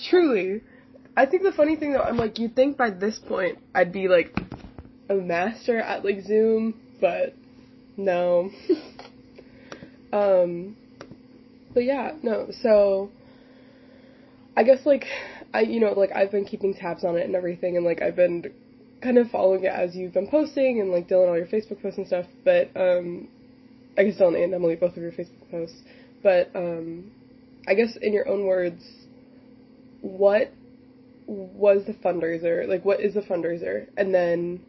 Truly. I think the funny thing though, I'm like, you'd think by this point I'd be like a master at like Zoom, but no. um, but yeah, no. So I guess like I, you know, like I've been keeping tabs on it and everything, and like I've been kind of following it as you've been posting and like Dylan all your Facebook posts and stuff. But um, I guess Dylan and Emily both of your Facebook posts. But um, I guess in your own words, what was the fundraiser? Like, what is the fundraiser? And then,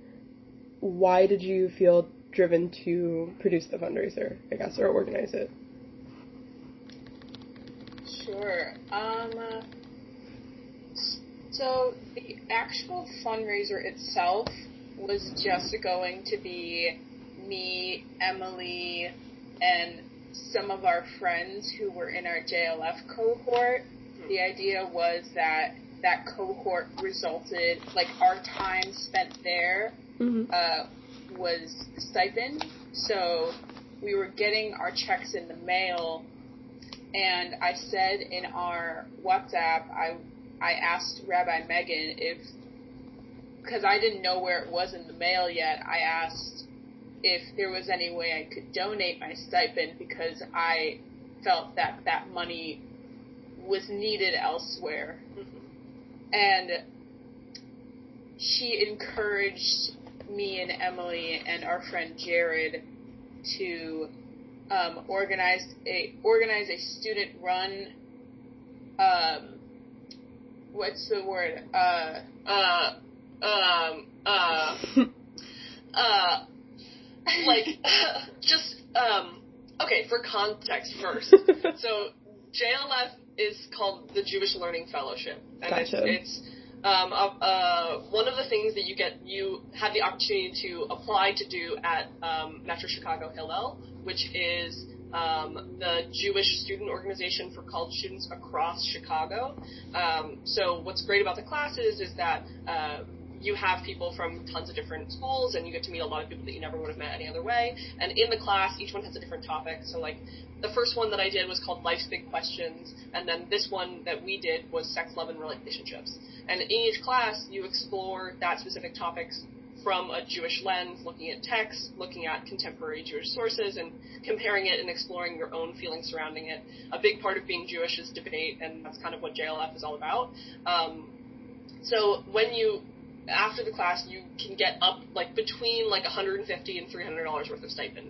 why did you feel driven to produce the fundraiser? I guess or organize it. Sure. Um. So the actual fundraiser itself was just going to be me, Emily, and some of our friends who were in our JLF cohort. The idea was that that cohort resulted, like our time spent there, mm-hmm. uh, was stipend. So we were getting our checks in the mail, and I said in our WhatsApp, I I asked Rabbi Megan if, because I didn't know where it was in the mail yet, I asked if there was any way I could donate my stipend because I felt that that money was needed elsewhere. Mm-hmm. And she encouraged me and Emily and our friend Jared to um, organize a organize a student run um, what's the word? Uh, uh, um, uh, uh, like, just, um, okay, for context first. so, JLF is called the Jewish Learning Fellowship. And gotcha. it's, it's um, uh, uh, one of the things that you get, you have the opportunity to apply to do at um, Metro Chicago Hillel, which is um, the Jewish student organization for college students across Chicago. Um, so what's great about the classes is that uh, you have people from tons of different schools and you get to meet a lot of people that you never would have met any other way. And in the class, each one has a different topic. So like the first one that I did was called Life's Big Questions, and then this one that we did was Sex, Love, and Relationships. And in each class, you explore that specific topics from a Jewish lens, looking at texts, looking at contemporary Jewish sources, and comparing it and exploring your own feelings surrounding it. A big part of being Jewish is debate, and that's kind of what JLF is all about. Um, so when you after the class, you can get up like between like 150 and 300 dollars worth of stipend.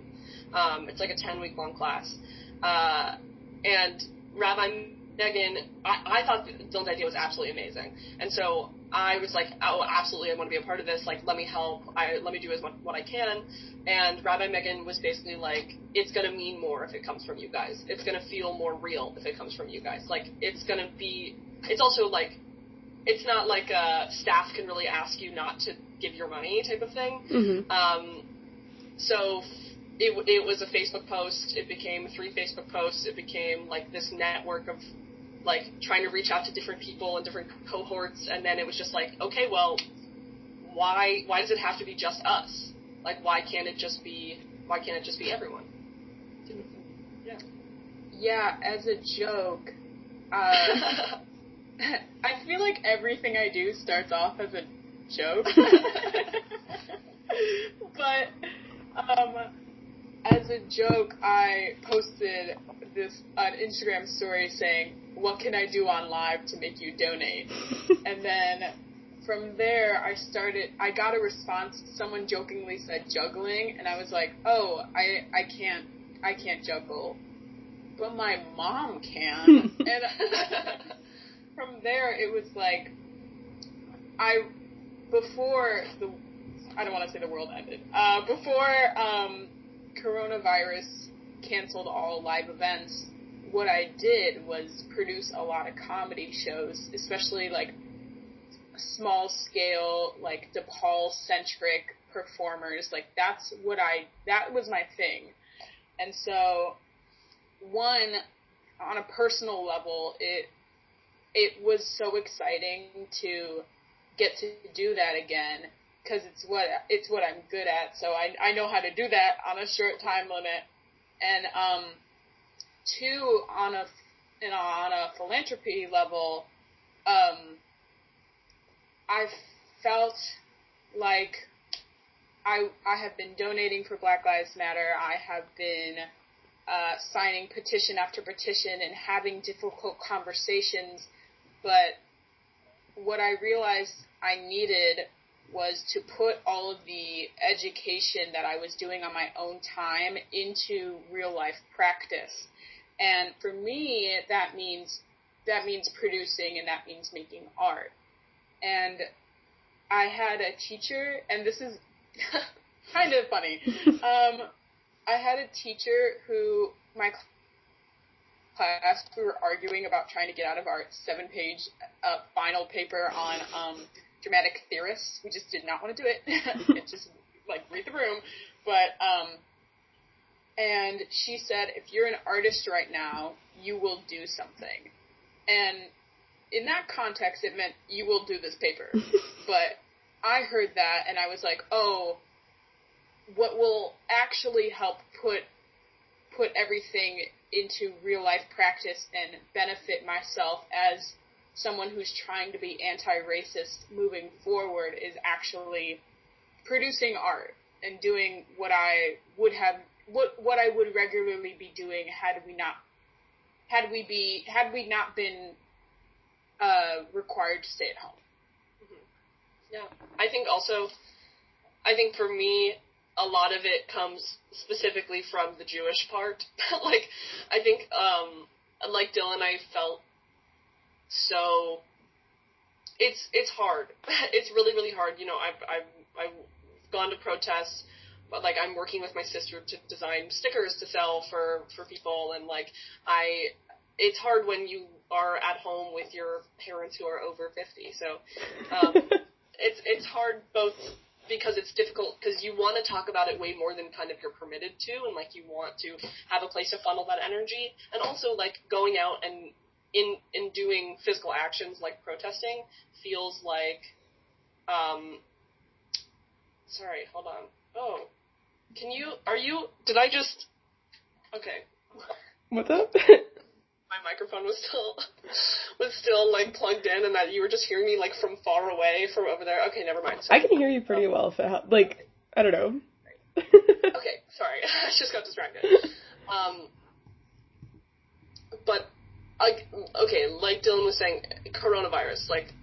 Um, it's like a 10 week long class, uh, and Rabbi Megan, I, I thought Dylan's idea was absolutely amazing, and so I was like, oh, absolutely, I want to be a part of this. Like, let me help. I let me do as much what I can. And Rabbi Megan was basically like, it's gonna mean more if it comes from you guys. It's gonna feel more real if it comes from you guys. Like, it's gonna be. It's also like, it's not like uh, staff can really ask you not to give your money type of thing. Mm-hmm. Um, so it, it was a Facebook post. It became three Facebook posts. It became like this network of like trying to reach out to different people and different cohorts, and then it was just like, okay, well, why why does it have to be just us? Like, why can't it just be why can't it just be everyone? Yeah. Yeah, as a joke, uh, I feel like everything I do starts off as a joke. but um, as a joke, I posted this an Instagram story saying, "What can I do on live to make you donate?" and then from there, I started. I got a response. Someone jokingly said juggling, and I was like, "Oh, I I can't I can't juggle, but my mom can." and from there, it was like I before the I don't want to say the world ended. Uh, before um, coronavirus canceled all live events, what I did was produce a lot of comedy shows, especially like small scale, like DePaul centric performers. Like that's what I, that was my thing. And so, one, on a personal level, it, it was so exciting to get to do that again because it's what it's what I'm good at. So I I know how to do that on a short time limit, and um, two on a you know on a philanthropy level, um, I felt like I I have been donating for Black Lives Matter. I have been uh, signing petition after petition and having difficult conversations, but what I realized I needed was to put all of the education that I was doing on my own time into real life practice. And for me, that means that means producing and that means making art. And I had a teacher, and this is kind of funny. Um, I had a teacher who my class we were arguing about trying to get out of our seven page uh, final paper on um, dramatic theorists. We just did not want to do it. it just like read the room, but um, and she said if you're an artist right now, you will do something, and in that context, it meant you will do this paper. but I heard that and I was like, oh, what will actually help put put everything into real life practice and benefit myself as someone who's trying to be anti-racist moving forward is actually producing art and doing what I would have what what I would regularly be doing had we not had we be had we not been uh, required to stay at home. Mm-hmm. Yeah, I think also, I think for me, a lot of it comes specifically from the Jewish part. like, I think, um, like Dylan, I felt so. It's it's hard. it's really really hard. You know, I've I've I've gone to protests, but like I'm working with my sister to design stickers to sell for for people, and like I, it's hard when you are at home with your parents who are over fifty. So, um, it's it's hard both because it's difficult because you want to talk about it way more than kind of you're permitted to and like you want to have a place to funnel that energy. And also like going out and in in doing physical actions like protesting feels like um sorry hold on. Oh can you are you did i just okay. What's up my microphone was still was still like plugged in, and that you were just hearing me like from far away from over there. Okay, never mind. I can hear you pretty um, well. If it ha- like I don't know. okay, sorry, I just got distracted. Um, but like okay, like Dylan was saying, coronavirus. Like,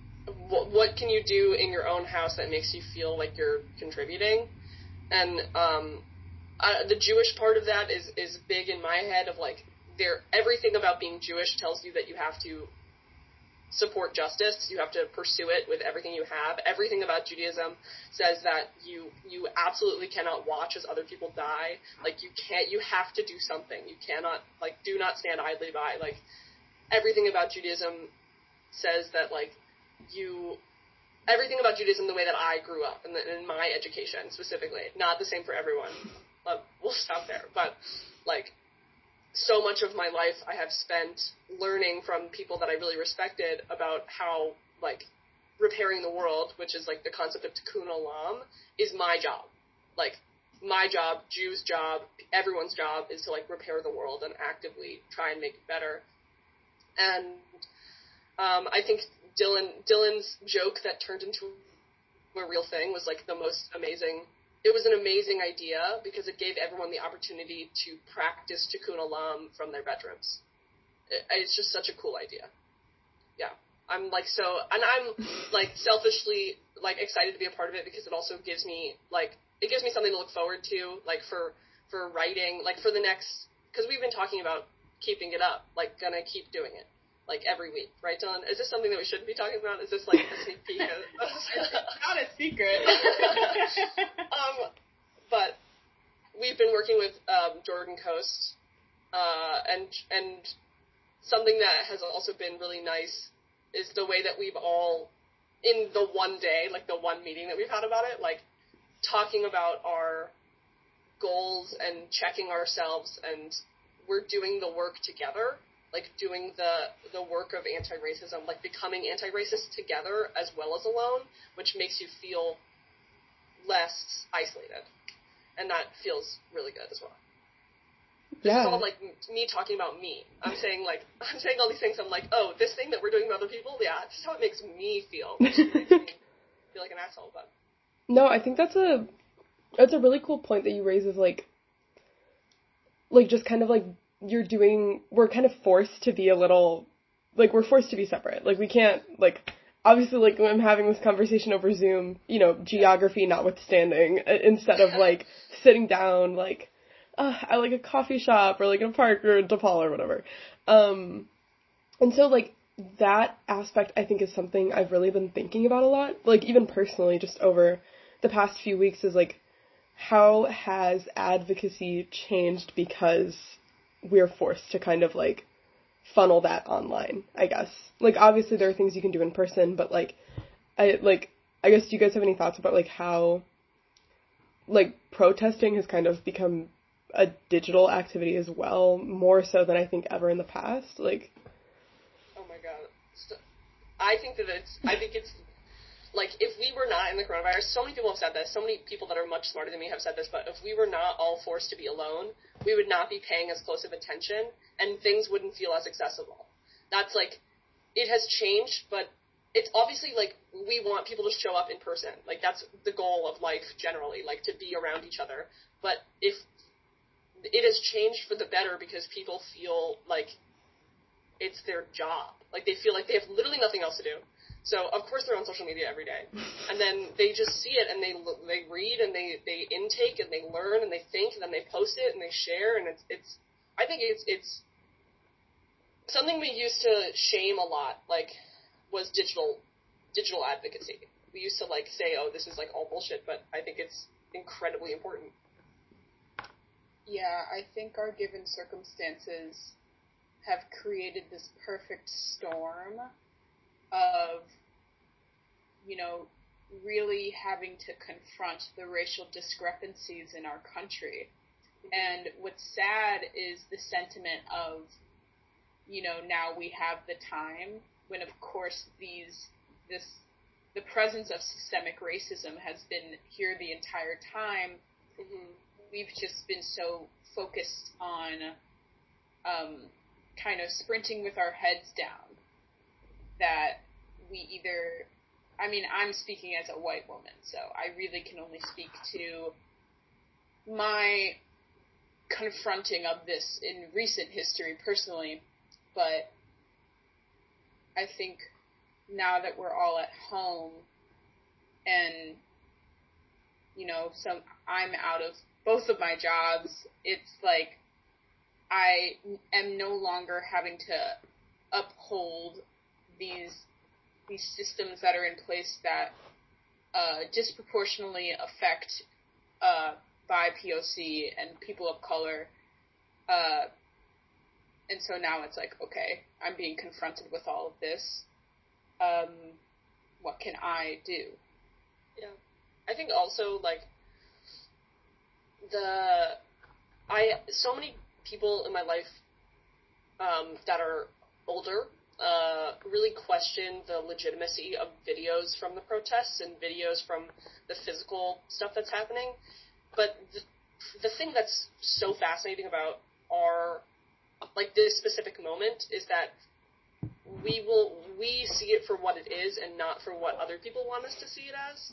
what what can you do in your own house that makes you feel like you're contributing? And um, uh, the Jewish part of that is is big in my head of like there everything about being Jewish tells you that you have to support justice. You have to pursue it with everything you have. Everything about Judaism says that you you absolutely cannot watch as other people die. Like you can't. You have to do something. You cannot like do not stand idly by. Like everything about Judaism says that like you everything about Judaism the way that I grew up in, in my education specifically. Not the same for everyone. But we'll stop there. But like so much of my life I have spent learning from people that I really respected about how like repairing the world, which is like the concept of tikkun olam, is my job. Like my job, Jews' job, everyone's job is to like repair the world and actively try and make it better. And um, I think Dylan Dylan's joke that turned into a real thing was like the most amazing it was an amazing idea because it gave everyone the opportunity to practice tikkun olam from their bedrooms. It, it's just such a cool idea. Yeah, I'm like so, and I'm like selfishly like excited to be a part of it because it also gives me like it gives me something to look forward to, like for for writing, like for the next because we've been talking about keeping it up, like gonna keep doing it like every week, right, Dylan? Is this something that we shouldn't be talking about? Is this like a sneak peek? Of, not a secret. um, but we've been working with um, Jordan Coast, uh, and and something that has also been really nice is the way that we've all, in the one day, like the one meeting that we've had about it, like talking about our goals and checking ourselves, and we're doing the work together like doing the the work of anti-racism, like becoming anti-racist together as well as alone, which makes you feel less isolated, and that feels really good as well. Yeah. is all like me talking about me. I'm saying like I'm saying all these things. I'm like, oh, this thing that we're doing with other people, yeah, this is how it makes me feel. Makes me feel like an asshole, but No, I think that's a that's a really cool point that you raise is like like just kind of like you're doing we're kind of forced to be a little like we're forced to be separate. Like we can't like obviously like when I'm having this conversation over Zoom, you know, geography notwithstanding, uh, instead of like sitting down like uh, at like a coffee shop or like in a park or DePaul or whatever. Um and so like that aspect I think is something I've really been thinking about a lot, like even personally just over the past few weeks is like how has advocacy changed because we're forced to kind of like funnel that online, I guess. Like obviously there are things you can do in person, but like I like I guess do you guys have any thoughts about like how like protesting has kind of become a digital activity as well, more so than I think ever in the past. Like oh my god, St- I think that it's I think it's like if we were not in the coronavirus, so many people have said this. So many people that are much smarter than me have said this. But if we were not all forced to be alone, we would not be paying as close of attention, and things wouldn't feel as accessible. That's like it has changed, but it's obviously like we want people to show up in person. Like that's the goal of life generally, like to be around each other. But if it has changed for the better because people feel like it's their job. Like they feel like they have literally nothing else to do. So of course they're on social media every day, and then they just see it and they they read and they they intake and they learn and they think and then they post it and they share and it's it's I think it's it's something we used to shame a lot like was digital digital advocacy. We used to like say oh this is like all bullshit, but I think it's incredibly important. Yeah, I think our given circumstances have created this perfect storm of, you know, really having to confront the racial discrepancies in our country. And what's sad is the sentiment of, you know, now we have the time, when of course these, this, the presence of systemic racism has been here the entire time Mm-hmm. we've just been so focused on um, kind of sprinting with our heads down that we either I mean I'm speaking as a white woman so I really can only speak to my confronting of this in recent history personally but I think now that we're all at home and you know, some I'm out of both of my jobs. It's like I am no longer having to uphold these these systems that are in place that uh, disproportionately affect uh, BIPOC and people of color. Uh, and so now it's like, okay, I'm being confronted with all of this. Um, what can I do? Yeah, I think also like the I so many people in my life um, that are older uh, really question the legitimacy of videos from the protests and videos from the physical stuff that's happening. But the, the thing that's so fascinating about our like this specific moment is that we will we see it for what it is and not for what other people want us to see it as.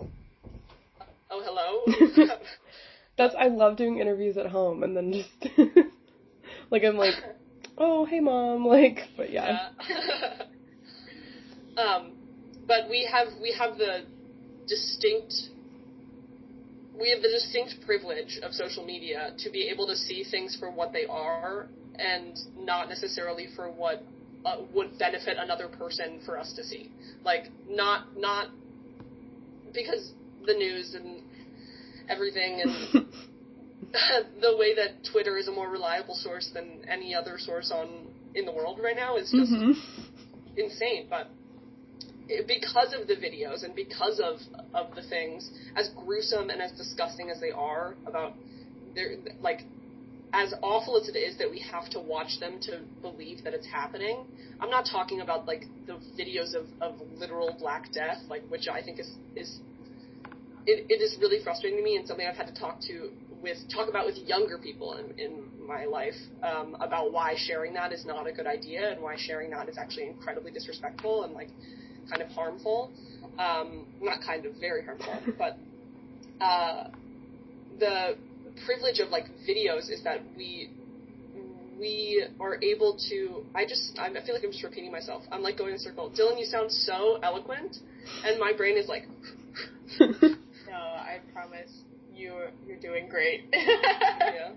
Oh, hello. that's I love doing interviews at home and then just like I'm like, oh hey mom, like but yeah. Yeah. um, but we have we have the distinct we have the distinct privilege of social media to be able to see things for what they are and not necessarily for what uh, would benefit another person for us to see. Like not not because the news and everything and the way that Twitter is a more reliable source than any other source on in the world right now is just Mhm. insane. But it- because of the videos and because of of the things, as gruesome and as disgusting as they are about their like as awful as it is that we have to watch them to believe that it's happening. I'm not talking about like the videos of, of literal Black Death, like which I think is is it, it is really frustrating to me and something I've had to talk to with talk about with younger people in, in my life um, about why sharing that is not a good idea and why sharing that is actually incredibly disrespectful and like kind of harmful. Um, not kind of, very harmful. but uh, the privilege of like videos is that we we are able to. I just I feel like I'm just repeating myself. I'm like going in a circle. Dylan, you sound so eloquent, and my brain is like. no, I promise you're you're doing great. yeah.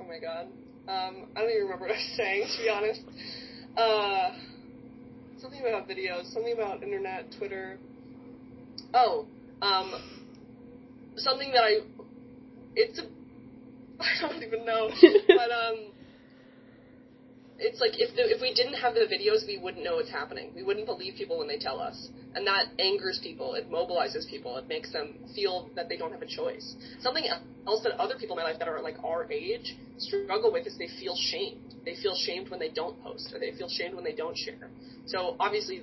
Oh my god. Um, I don't even remember what I was saying to be honest. Uh, something about videos, something about internet, Twitter. Oh, um, something that I. It's a. I don't even know, but um it's like if the, if we didn't have the videos, we wouldn't know what's happening. We wouldn't believe people when they tell us, and that angers people. It mobilizes people. It makes them feel that they don't have a choice. Something else that other people in my life that are like our age struggle with is they feel shamed. They feel shamed when they don't post, or they feel shamed when they don't share. So obviously,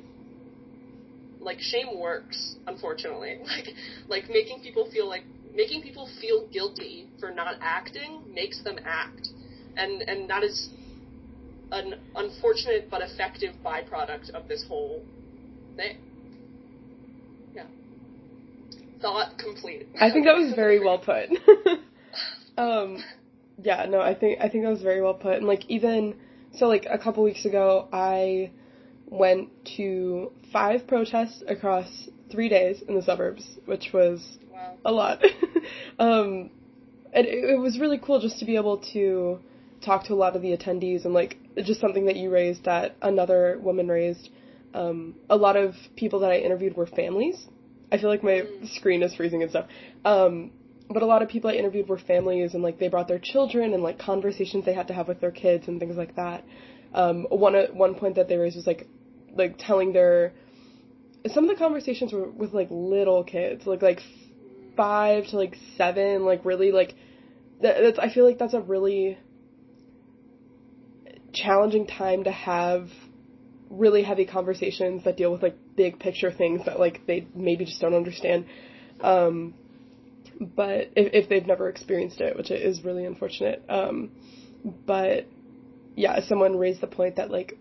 like shame works. Unfortunately, like like making people feel like making people feel guilty for not acting makes them act, and and that is an unfortunate but effective byproduct of this whole thing. Yeah. Thought complete. I think that was very well put. um, yeah, no, I think I think that was very well put, and like even so, like a couple weeks ago, I went to five protests across three days in the suburbs, which was wow. a lot. um, and it, it was really cool just to be able to talk to a lot of the attendees and like just something that you raised that another woman raised. Um, a lot of people that I interviewed were families. I feel like my mm. screen is freezing and stuff. Um, but a lot of people I interviewed were families and like they brought their children and like conversations they had to have with their kids and things like that. Um, one uh, one point that they raised was like like telling their some of the conversations were with like little kids, like like five to like seven, like really like that, that's I feel like that's a really challenging time to have really heavy conversations that deal with like big picture things that like they maybe just don't understand. Um, but if, if they've never experienced it, which is really unfortunate. Um, but yeah, someone raised the point that like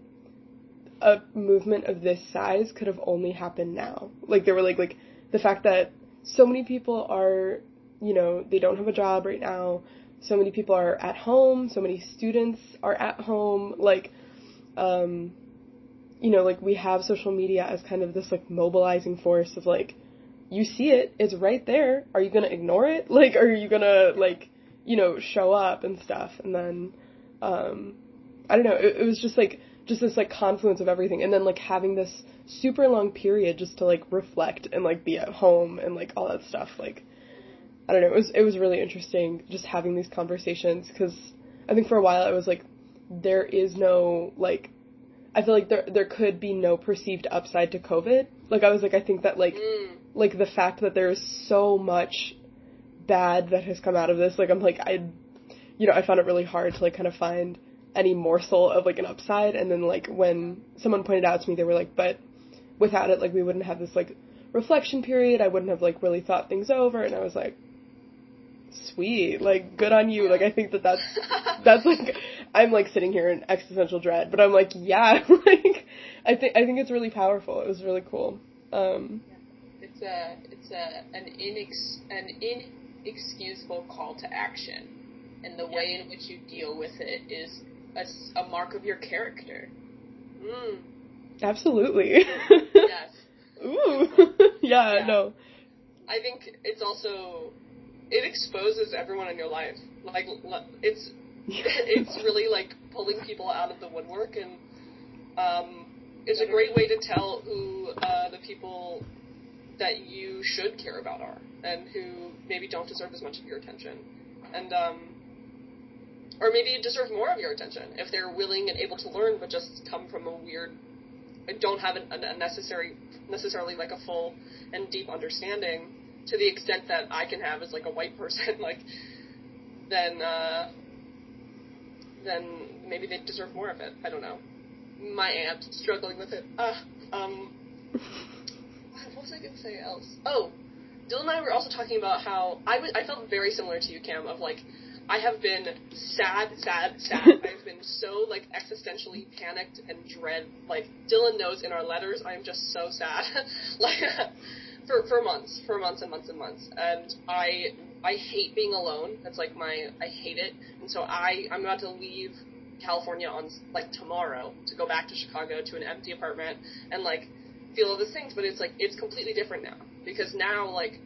a movement of this size could have only happened now. Like they were like like the fact that so many people are, you know, they don't have a job right now so many people are at home, so many students are at home, like, um, you know, like we have social media as kind of this like mobilizing force of like, you see it, it's right there. Are you gonna ignore it? Like, are you gonna like, you know, show up and stuff? And then, um, I don't know. It, it was just like just this like confluence of everything, and then like having this super long period just to like reflect and like be at home and like all that stuff. Like, I don't know. It was it was really interesting just having these conversations because I think for a while I was like, there is no like, I feel like there there could be no perceived upside to COVID. Like I was like I think that like mm. like the fact that there's so much bad that has come out of this. Like I'm like I, you know, I found it really hard to like kind of find any morsel of like an upside. And then like when someone pointed out to me, they were like, but without it, like we wouldn't have this like reflection period. I wouldn't have like really thought things over. And I was like, sweet. Like, good on you. Like, I think that that's, that's like, I'm like sitting here in existential dread, but I'm like, yeah, like, I think, I think it's really powerful. It was really cool. Um, it's a, it's a, an inex, an inexcusable call to action. And the way in which you deal with it is a, a mark of your character. Mm. Absolutely. yes. Ooh. yeah, yeah, no. I think it's also it exposes everyone in your life. Like it's it's really like pulling people out of the woodwork, and um, it's a great way to tell who uh, the people that you should care about are, and who maybe don't deserve as much of your attention, and um, or maybe deserve more of your attention if they're willing and able to learn, but just come from a weird, don't have a necessary necessarily like a full and deep understanding to the extent that I can have as like a white person, like then uh, then maybe they deserve more of it. I don't know. My aunt struggling with it. Uh, um, what was I gonna say else? Oh, Dylan and I were also talking about how I, w- I felt very similar to you, Cam, of like I have been sad, sad, sad. I've been so like existentially panicked and dread. Like Dylan knows in our letters, I am just so sad. like for for months, for months and months and months. And I I hate being alone. That's like my I hate it. And so I I'm about to leave California on like tomorrow to go back to Chicago to an empty apartment and like feel all these things. But it's like it's completely different now because now like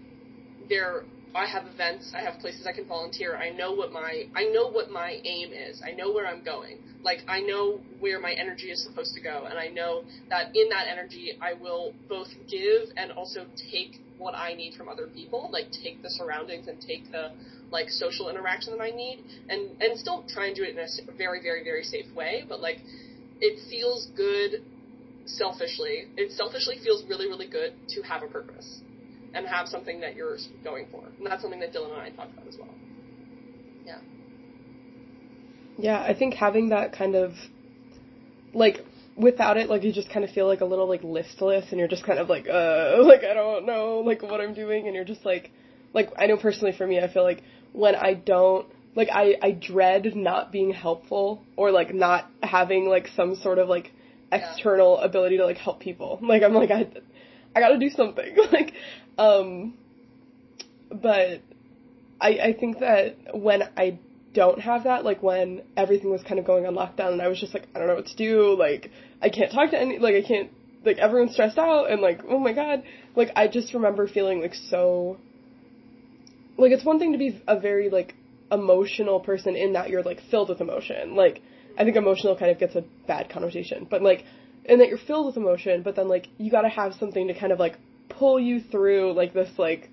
there I have events, I have places I can volunteer. I know what my I know what my aim is. I know where I'm going. Like I know where my energy is supposed to go and I know that in that energy I will both give and also take what I need from other people, like take the surroundings and take the like social interaction that I need and and still try and do it in a very very very safe way, but like it feels good selfishly. It selfishly feels really really good to have a purpose and have something that you're going for. And that's something that Dylan and I talked about as well. Yeah. Yeah, I think having that kind of like without it, like you just kind of feel like a little like listless and you're just kind of like, uh like I don't know like what I'm doing and you're just like like I know personally for me I feel like when I don't like I, I dread not being helpful or like not having like some sort of like external yeah. ability to like help people. Like I'm like I I gotta do something. like um, but I, I think that when I don't have that, like when everything was kind of going on lockdown and I was just like, I don't know what to do, like, I can't talk to any, like, I can't, like, everyone's stressed out and like, oh my god, like, I just remember feeling like so, like, it's one thing to be a very, like, emotional person in that you're, like, filled with emotion. Like, I think emotional kind of gets a bad connotation, but like, and that you're filled with emotion, but then like, you gotta have something to kind of like pull you through like this like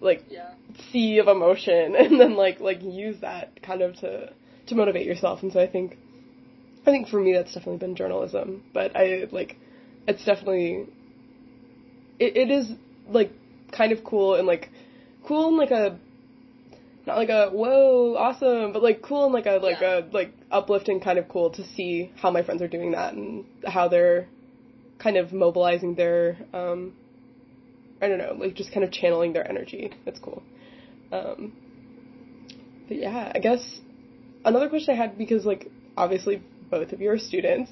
like yeah. sea of emotion and then like like use that kind of to to motivate yourself and so I think I think for me that's definitely been journalism but I like it's definitely it, it is like kind of cool and like cool in like a not like a whoa awesome but like cool and like a like yeah. a like uplifting kind of cool to see how my friends are doing that and how they're kind of mobilizing their um I don't know, like just kind of channeling their energy. That's cool. Um, but yeah, I guess another question I had because like obviously both of you are students,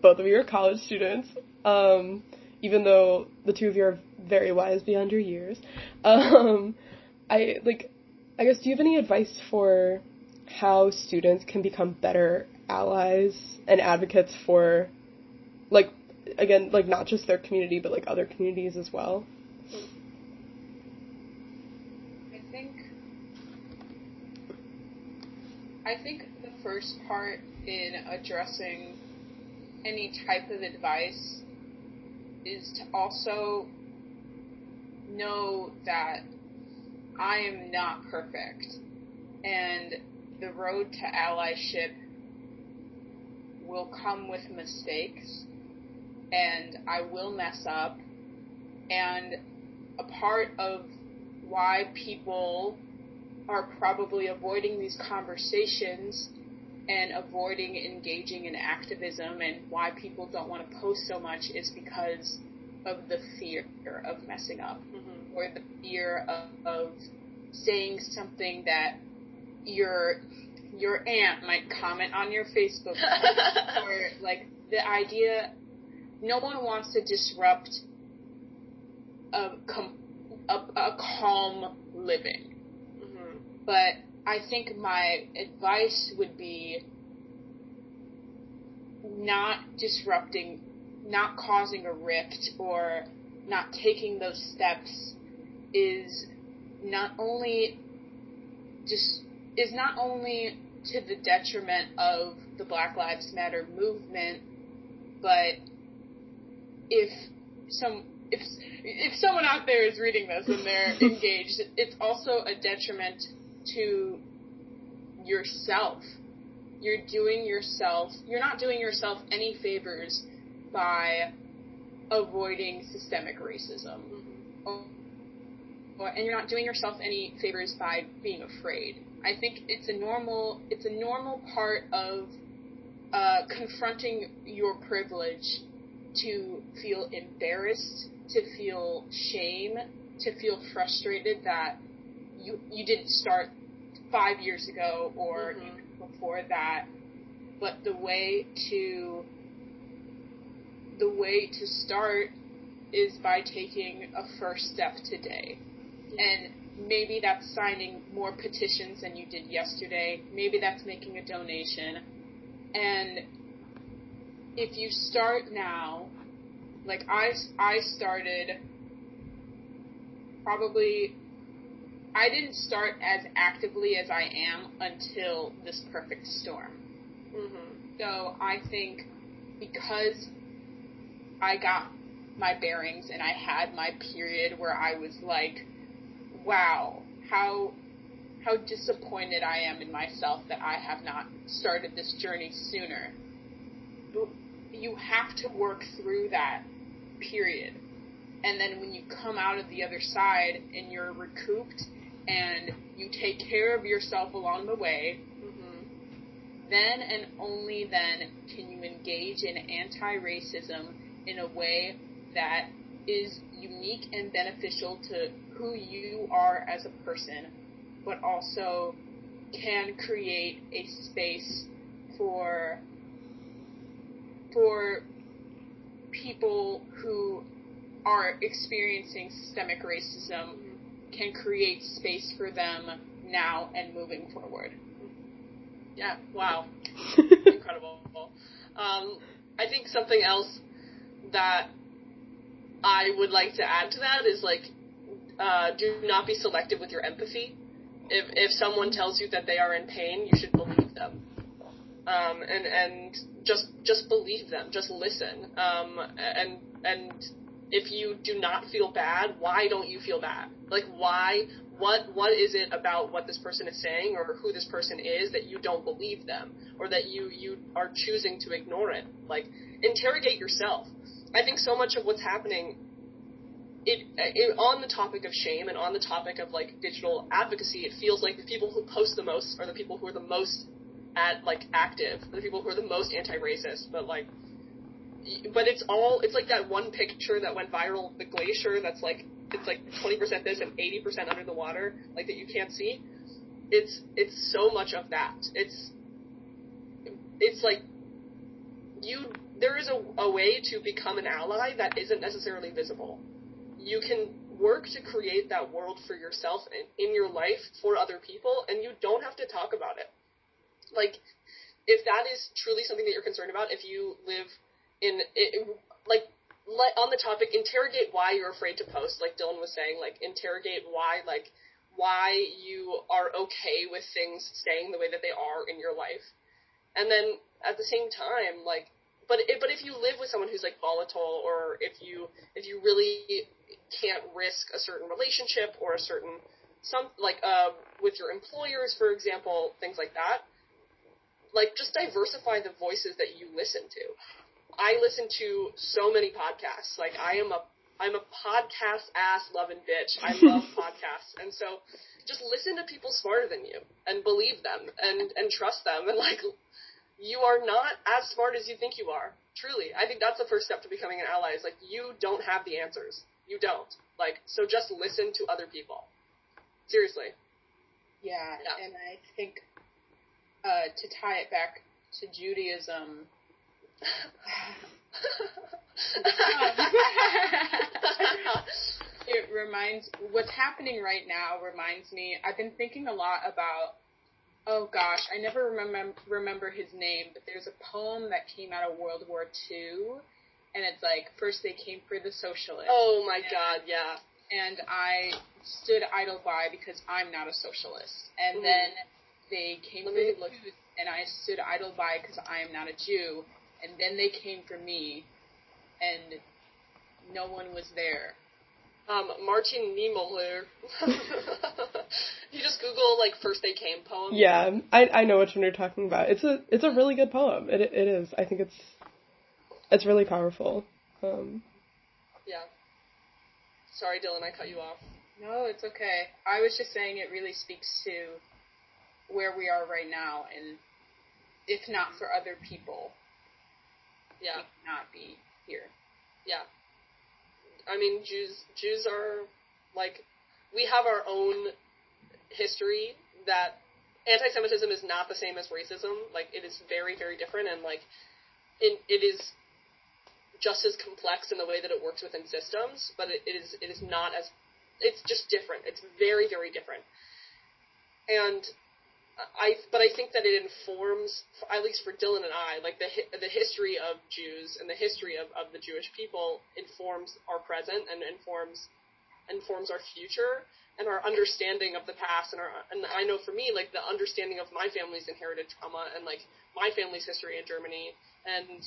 both of you are college students. Um, even though the two of you are very wise beyond your years, um, I like. I guess do you have any advice for how students can become better allies and advocates for, like, again, like not just their community but like other communities as well? I think I think the first part in addressing any type of advice is to also know that I am not perfect. And the road to allyship will come with mistakes and I will mess up. And a part of why people are probably avoiding these conversations and avoiding engaging in activism and why people don't want to post so much is because of the fear of messing up. Mm-hmm. Or the fear of, of saying something that your your aunt might comment on your Facebook or like the idea no one wants to disrupt a, a, a calm living. Mm-hmm. But I think my advice would be not disrupting, not causing a rift or not taking those steps is not only just is not only to the detriment of the Black Lives Matter movement, but if some if if someone out there is reading this and they're engaged, it's also a detriment to yourself. You're doing yourself, you're not doing yourself any favors by avoiding systemic racism. Mm-hmm. Oh, Or, and you're not doing yourself any favors by being afraid. I think it's a normal, it's a normal part of uh, confronting your privilege to feel embarrassed, to feel shame, to feel frustrated that you you didn't start five years ago or Mhm. even before that. But the way to the way to start is by taking a first step today. And maybe that's signing more petitions than you did yesterday. Maybe that's making a donation. And if you start now, like I, I started probably, I didn't start as actively as I am until this perfect storm. Mhm. So I think because I got my bearings and I had my period where I was like, wow, how how disappointed I am in myself that I have not started this journey sooner. But You have to work through that period. And then when you come out of the other side and you're recouped and you take care of yourself along the way, Mhm. then and only then can you engage in anti-racism in a way that is unique and beneficial to who you are as a person, but also can create a space for for people who are experiencing systemic racism can create space for them now and moving forward. Yeah. Wow. Incredible. Um, I think something else that I would like to add to that is like, uh, do not be selective with your empathy. If if someone tells you that they are in pain, you should believe them. Um, and and just just believe them. Just listen. Um, and and if you do not feel bad, why don't you feel bad? Like why? What what is it about what this person is saying or who this person is that you don't believe them or that you you are choosing to ignore it? Like interrogate yourself. I think so much of what's happening it, it on the topic of shame and on the topic of like digital advocacy, it feels like the people who post the most are the people who are the most at like active, the people who are the most anti-racist. But like, but it's all it's like that one picture that went viral, the glacier that's like it's like 20% this and 80% under the water, like that you can't see. It's it's so much of that. It's it's like you there is a, a way to become an ally that isn't necessarily visible you can work to create that world for yourself in, in your life for other people, and you don't have to talk about it. Like, if that is truly something that you're concerned about, if you live in, it, like, let, on the topic, interrogate why you're afraid to post, like Dylan was saying, like, interrogate why, like, why you are okay with things staying the way that they are in your life. And then, at the same time, like, but it, but if you live with someone who's like volatile, or if you if you really can't risk a certain relationship or a certain some like uh with your employers, for example, things like that, like just diversify the voices that you listen to. I listen to so many podcasts. Like I am a I'm a podcast ass loving bitch. I love podcasts, and so just listen to people smarter than you and believe them and and trust them and like you are not as smart as you think you are. Truly. I think that's the first step to becoming an ally is like you don't have the answers. You don't. Like so just listen to other people. Seriously. Yeah, Yeah. and I think uh, to tie it back to Judaism, it reminds what's happening right now reminds me. I've been thinking a lot about. Oh gosh, I never remember remember his name, but there's a poem that came out of World War II, and it's like first they came for the socialists. oh my god, yeah. and I stood idle by because I'm not a socialist. And Mhm. then they came Let for the look. Jews, and I stood idle by because I am not a Jew. And then they came for me, and no one was there. Um, Martin Niemöller. you just Google like first they came poem. Yeah, I I know which one you're talking about. It's a it's a really good poem. It it is. I think it's it's really powerful. Um, Yeah. Sorry, Dylan, I cut you off. No, it's okay. I was just saying it really speaks to where we are right now, and if not for other people, Yeah. we not be here. Yeah. I mean, Jews Jews are like we have our own history that anti-Semitism is not the same as racism. Like it is very, very different, and like it, it is just as complex in the way that it works within systems, but it, it is it is not as it's just different. It's very, very different, and I but I think that it informs, at least for Dylan and I, like the the history of Jews and the history of, of the Jewish people informs our present and informs informs our future and our understanding of the past and our and I know for me like the understanding of my family's inherited trauma and like my family's history in Germany and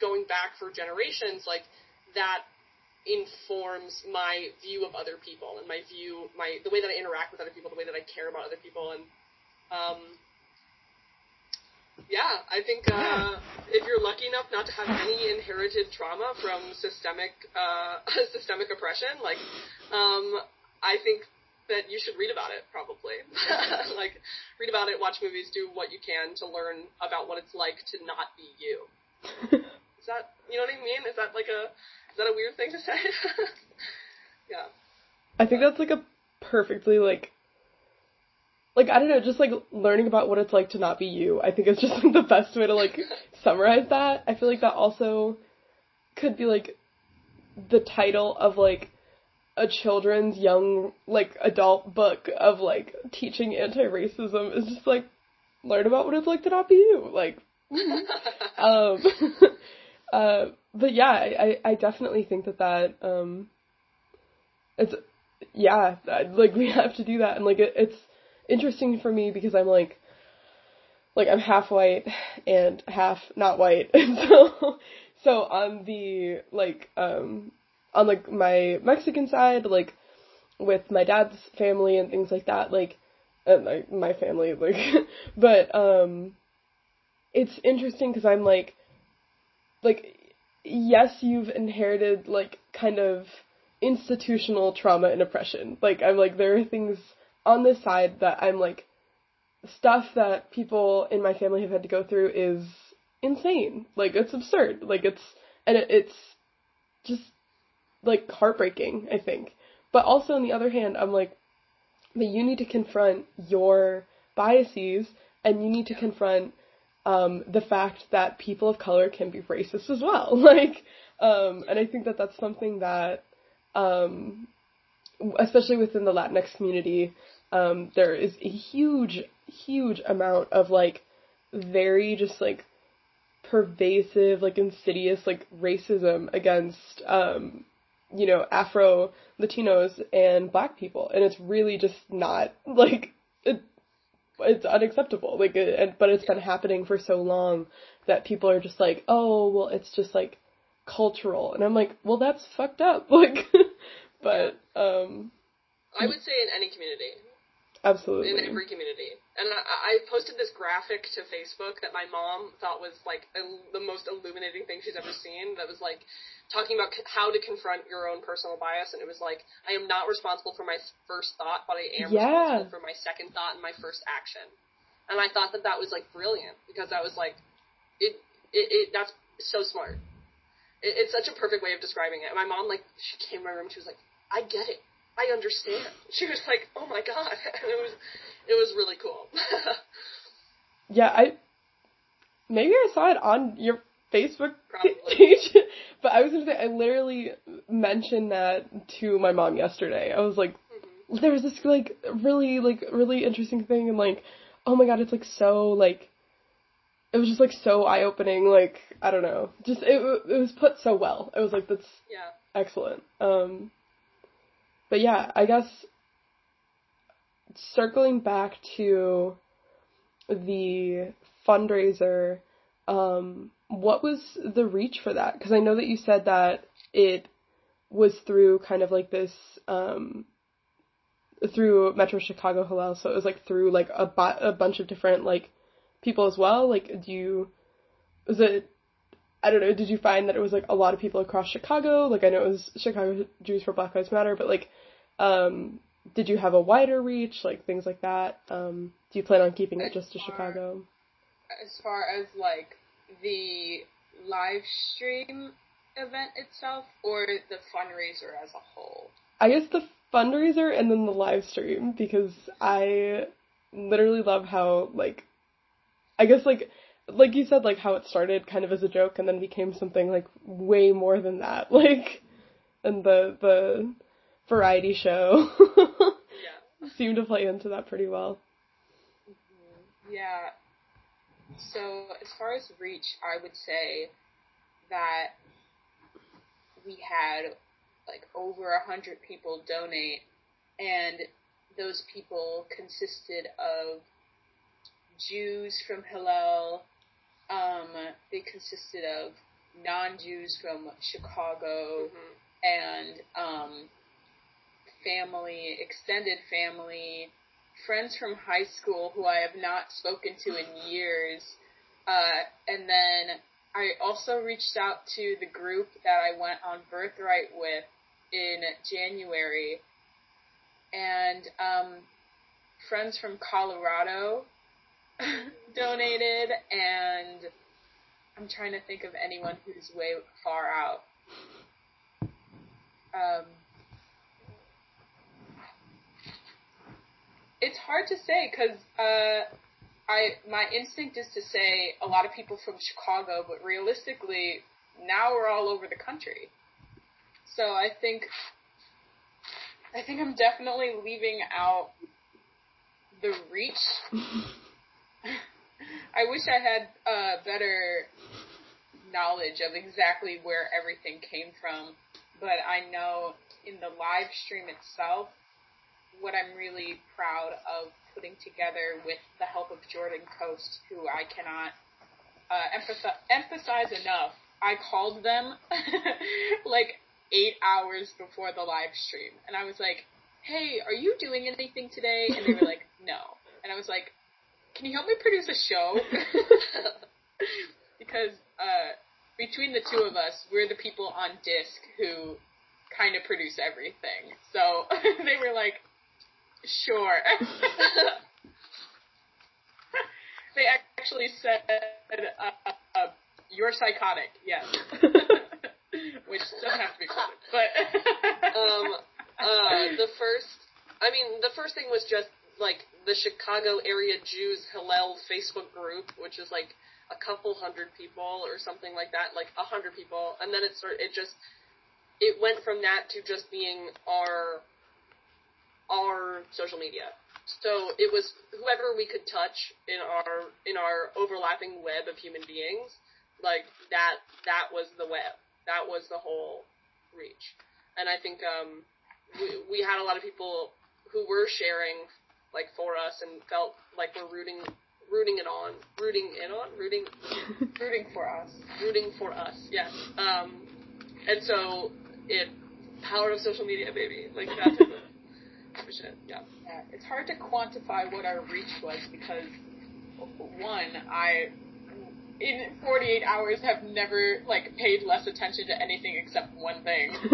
going back for generations like that informs my view of other people and my view my the way that I interact with other people the way that I care about other people and um yeah, I think uh, if you're lucky enough not to have any inherited trauma from systemic uh, systemic oppression, like um, I think that you should read about it probably. like read about it, watch movies, do what you can to learn about what it's like to not be you. is that you know what I mean? Is that like a is that a weird thing to say? yeah. I think that's like a perfectly like like I don't know, just like learning about what it's like to not be you. I think is just like the best way to like summarize that. I feel like that also could be like the title of like a children's young like adult book of like teaching anti-racism is just like learn about what it's like to not be you like um uh but yeah I, I definitely think that that um it's yeah like we have to do that and like it, it's interesting for me because I'm like like I'm half white and half not white and so so on the like um on like my Mexican side, like with my dad's family and things like that, like uh, my my family, like, but um, it's interesting because I'm like, like, yes, you've inherited like kind of institutional trauma and oppression. Like I'm like there are things on this side that I'm like stuff that people in my family have had to go through is insane. Like it's absurd. Like it's and it, it's just like heartbreaking, I think. But also on the other hand, I'm like, but you need to confront your biases and you need to confront um, the fact that people of color can be racist as well. like, um, and I think that that's something that, um, especially within the Latinx community, um, there is a huge, huge amount of like very just like pervasive, like insidious, like racism against um, you know, Afro Latinos and black people. And it's really just not like it, it's unacceptable. Like, it, but it's been happening for so long that people are just like, oh, well, it's just like cultural. And I'm like, well, that's fucked up. Like, but, um, I would say in any community. Absolutely. In every community. And I, I posted this graphic to Facebook that my mom thought was like a, the most illuminating thing she's ever seen. That was like talking about how to confront your own personal bias, and it was like I am not responsible for my first thought, but I am yeah. responsible for my second thought and my first action. And I thought that that was like brilliant because that was like, it, it, it that's so smart. It, it's such a perfect way of describing it. And my mom like she came to my room, she was like, I get it. I understand. She was like, "Oh my god!" And it was, it was really cool. yeah, I maybe I saw it on your Facebook page, but I was gonna say I literally mentioned that to my mom yesterday. I was like, mm-hmm. there was this like really like really interesting thing, and like, oh my god, it's like so like. It was just like so eye opening, like I don't know, just it it was put so well. It was like that's yeah excellent. Um, but yeah, I guess circling back to the fundraiser, um, what was the reach for that? Because I know that you said that it was through kind of like this, um, through Metro Chicago Hillel, so it was like through like a, a bunch of different like people as well. Like, do you was it? I don't know. Did you find that it was like a lot of people across Chicago? Like, I know it was Chicago Jews for Black Lives Matter, but like, um, did you have a wider reach, like things like that? Um, do you plan on keeping it just to Chicago? As far as like the live stream event itself, or the fundraiser as a whole? I guess the fundraiser and then the live stream because I literally love how like I guess like like you said like how it started kind of as a joke and then became something like way more than that like and the the variety show Yeah. seemed to play into that pretty well. Mm-hmm. Yeah. So as far as reach, I would say that we had like over a hundred people donate, and those people consisted of Jews from Hillel. Um, they consisted of non-Jews from Chicago Mhm. and um, family, extended family, friends from high school who I have not spoken to in years. Uh, and then I also reached out to the group that I went on Birthright with in January. And um, friends from Colorado donated, and I'm trying to think of anyone who's way far out. Um, it's hard to say because uh, I my instinct is to say a lot of people from Chicago, but realistically, now we're all over the country. So I think I think I'm definitely leaving out the reach. I wish I had uh, better knowledge of exactly where everything came from, but I know in the live stream itself, what I'm really proud of putting together with the help of Jordan Coast, who I cannot uh, emphasize, emphasize enough. I called them like eight hours before the live stream, and I was like, "Hey, are you doing anything today?" And they were like, "No," and I was like, "Can you help me produce a show?" because uh, between the two of us, we're the people on disc who kind of produce everything. So they were like, "Sure." they actually said, uh, uh, "You're psychotic." Yes, which doesn't have to be quoted, but um, uh, the first, I mean, the first thing was just like the Chicago area Jews Hillel Facebook group, which is like a couple hundred people or something like that, like a hundred people, and then it sort, it just, it went from that to just being our, our social media. So it was whoever we could touch in our in our overlapping web of human beings, like that that was the web. That was the whole reach. And I think um, we we had a lot of people who were sharing like for us and felt like we're rooting rooting it on, rooting it on, rooting rooting for us. rooting for us. Yes. Um, and so it power of social media, baby, like that type of shit. Yeah. Yeah, it's hard to quantify what our reach was because one, I in 48 hours have never like paid less attention to anything except one thing.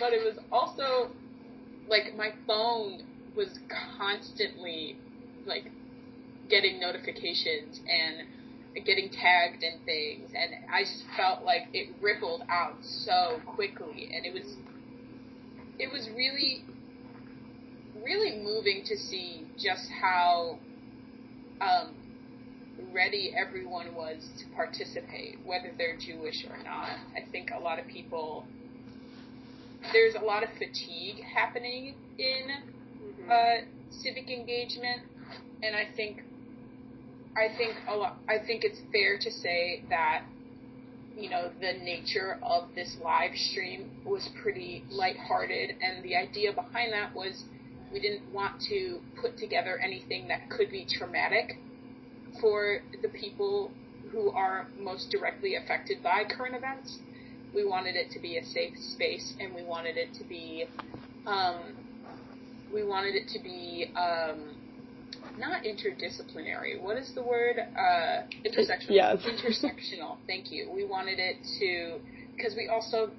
but it was also like my phone was constantly like getting notifications and getting tagged in things and I just felt like it rippled out so quickly and it was it was really really moving to see just how um, ready everyone was to participate, whether they're Jewish or not. I think a lot of people, there's a lot of fatigue happening in Mhm. uh, civic engagement, and I think, I think a lot, I think it's fair to say that, you know, the nature of this live stream was pretty lighthearted, and the idea behind that was we didn't want to put together anything that could be traumatic for the people who are most directly affected by current events. We wanted it to be a safe space, and we wanted it to be, um, we wanted it to be um, not interdisciplinary. What is the word? Uh, Intersectional. Yes. intersectional. Thank you. We wanted it to, because we also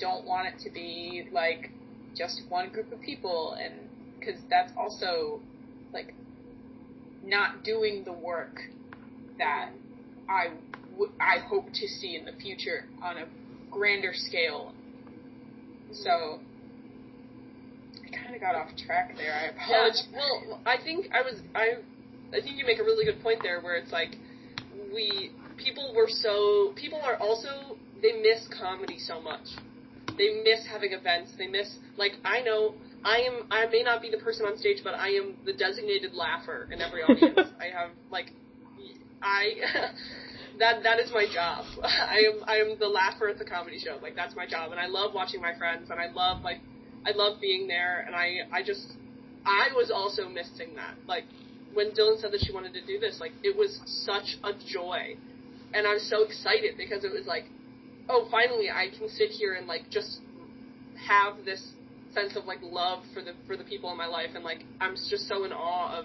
don't want it to be like just one group of people, and because that's also like not doing the work that I w- I hope to see in the future on a grander scale. So I kind of got off track there. I apologize. Yeah, well, I think I was I I think you make a really good point there where it's like we people were so people are also they miss comedy so much. They miss having events. They miss like I know I am I may not be the person on stage, but I am the designated laugher in every audience. I have like I that that is my job. I am I am the laugher at the comedy show. Like that's my job, and I love watching my friends, and I love like I love being there, and I I just I was also missing that. Like when Dylan said that she wanted to do this, like it was such a joy, and I was so excited because it was like, oh, finally I can sit here and like just have this sense of like love for the for the people in my life, and like I'm just so in awe of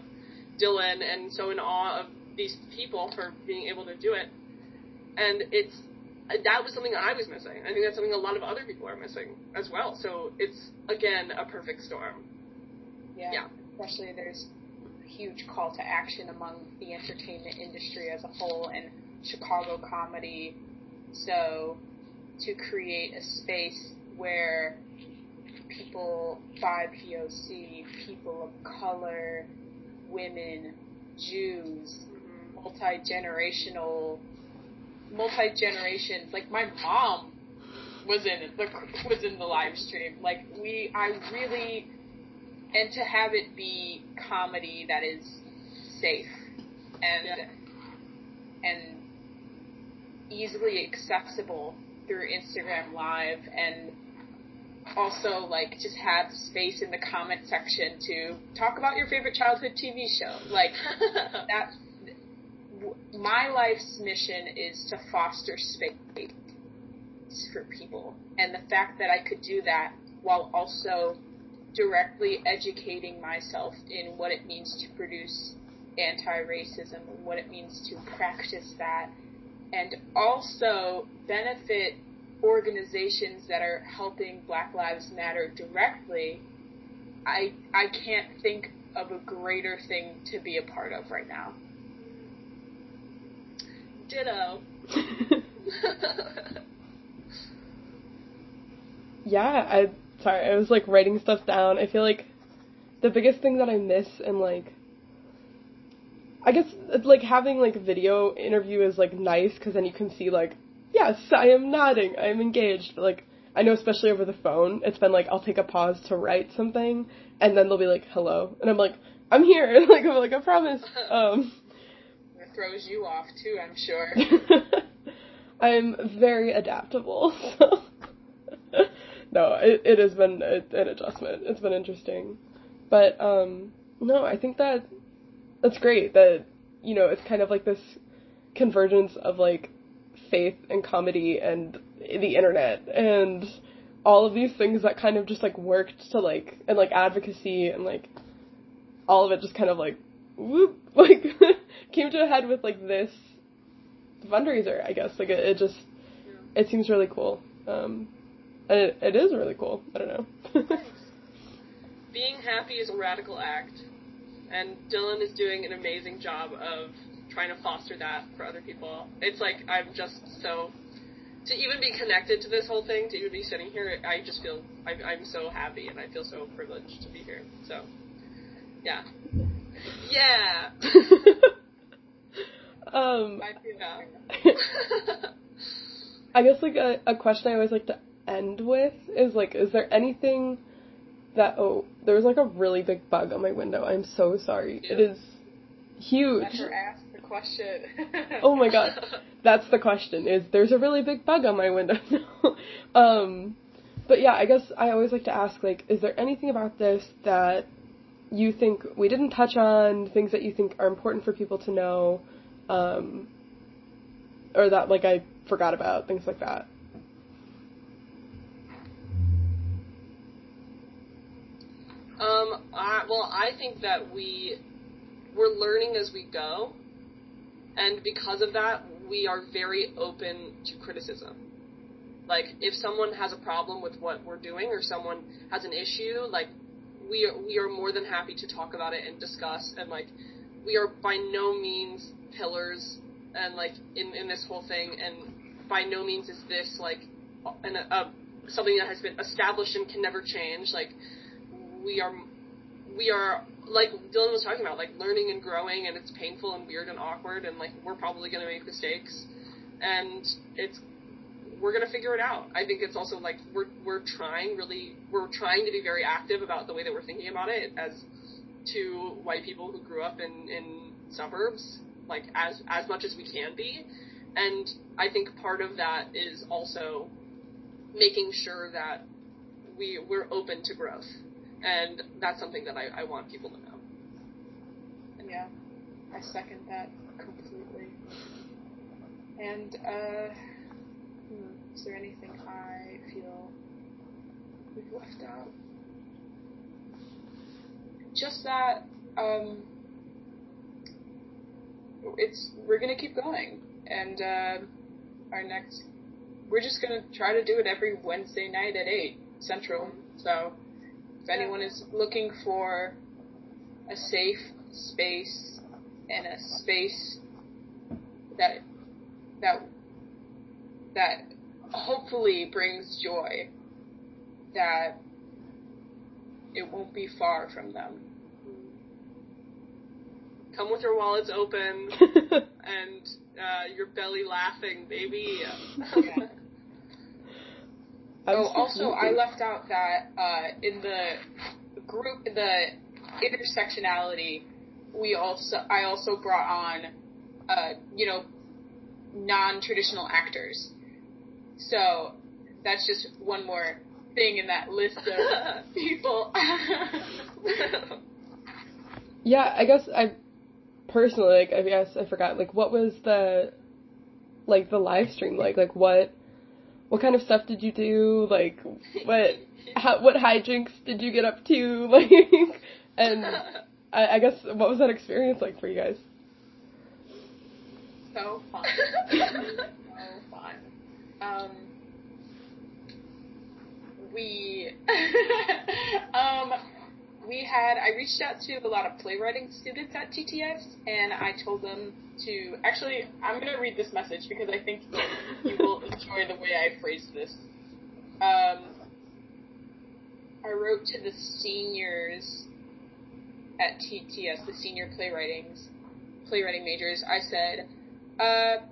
Dylan and so in awe of these people for being able to do it, and it's that was something I was missing. I think that's something a lot of other people are missing as well. So it's again a perfect storm. Yeah. yeah. Especially there's a huge call to action among the entertainment industry as a whole and Chicago comedy. So to create a space where people by POC, people of color, women, Jews, mm-hmm. multi generational, multi generations. Like my mom was in the was in the live stream. Like we, I really, and to have it be comedy that is safe and yeah. and easily accessible through Instagram Live and also like just have space in the comment section to talk about your favorite childhood TV show. Like that. My life's mission is to foster space for people, and the fact that I could do that while also directly educating myself in what it means to produce anti-racism and what it means to practice that, and also benefit organizations that are helping Black Lives Matter directly, I I can't think of a greater thing to be a part of right now. Ditto. yeah, I sorry, I was like writing stuff down. I feel like the biggest thing that I miss and like I guess like having like a video interview is like nice because then you can see like yes, I am nodding, I am engaged. But, like, I know especially over the phone, it's been like, I'll take a pause to write something, and then they'll be like, hello. And I'm like, I'm here. like, I'm like, I promise. Um, throws you off too, I'm sure. I'm very adaptable, so. no, it, it has been a, an adjustment. It's been interesting. But, um, no, I think that that's great that, you know, it's kind of like this convergence of like faith and comedy and the internet and all of these things that kind of just like worked to like and like advocacy and like all of it just kind of like whoop like came to a head with like this fundraiser I guess like it, it just yeah. it seems really cool um and it, it is really cool I don't know being happy is a radical act and Dylan is doing an amazing job of trying to foster that for other people. It's like I'm just so to even be connected to this whole thing, to even be sitting here, I just feel I, I'm so happy and I feel so privileged to be here. So, yeah, yeah. um, I feel. I guess like a, a question I always like to end with is like, is there anything that oh, there was like a really big bug on my window. I'm so sorry. It is huge. Let her ask question. oh my god. That's the question is there's a really big bug on my window um but yeah, I guess I always like to ask like is there anything about this that you think we didn't touch on, things that you think are important for people to know um or that like I forgot about, things like that. Um, I, well, I think that we we're learning as we go, and because of that, we are very open to criticism. Like, if someone has a problem with what we're doing or someone has an issue, like, we are, we are more than happy to talk about it and discuss. And, like, we are by no means pillars and, like, in, in this whole thing. And by no means is this, like, an, a, something that has been established and can never change. Like, we are we are like Dylan was talking about, like learning and growing, and it's painful and weird and awkward, and like we're probably gonna make mistakes, and it's we're gonna figure it out. I think it's also like we're we're trying really we're trying to be very active about the way that we're thinking about it as two white people who grew up in in suburbs, like as as much as we can be, and I think part of that is also making sure that we we're open to growth and that's something that I, I want people to know. And yeah, I second that completely. And uh, is there anything I feel we've left out? Just that um, it's we're gonna keep going, and uh, our next we're just gonna try to do it every Wednesday night at eight Central. So if anyone is looking for a safe space and a space that that that hopefully brings joy, that it won't be far from them. Come with your wallets open and uh, your belly laughing, baby. Oh, also, I left out that uh, in the group, the intersectionality, we also, I also brought on, uh, you know, non-traditional actors. So that's just one more thing in that list of people. yeah, I guess I personally, like, I guess I forgot, like, what was the, like, the live stream like? Like, what what kind of stuff did you do? Like, what how, what hijinks did you get up to? Like, and I, I guess what was that experience like for you guys? So fun. so fun. Um, we um we had I reached out to a lot of playwriting students at TTS and I told them to actually I'm gonna read this message because I think you will enjoy the way I phrased this. Um, I wrote to the seniors at TTS, the senior playwritings playwriting majors. I said, uh,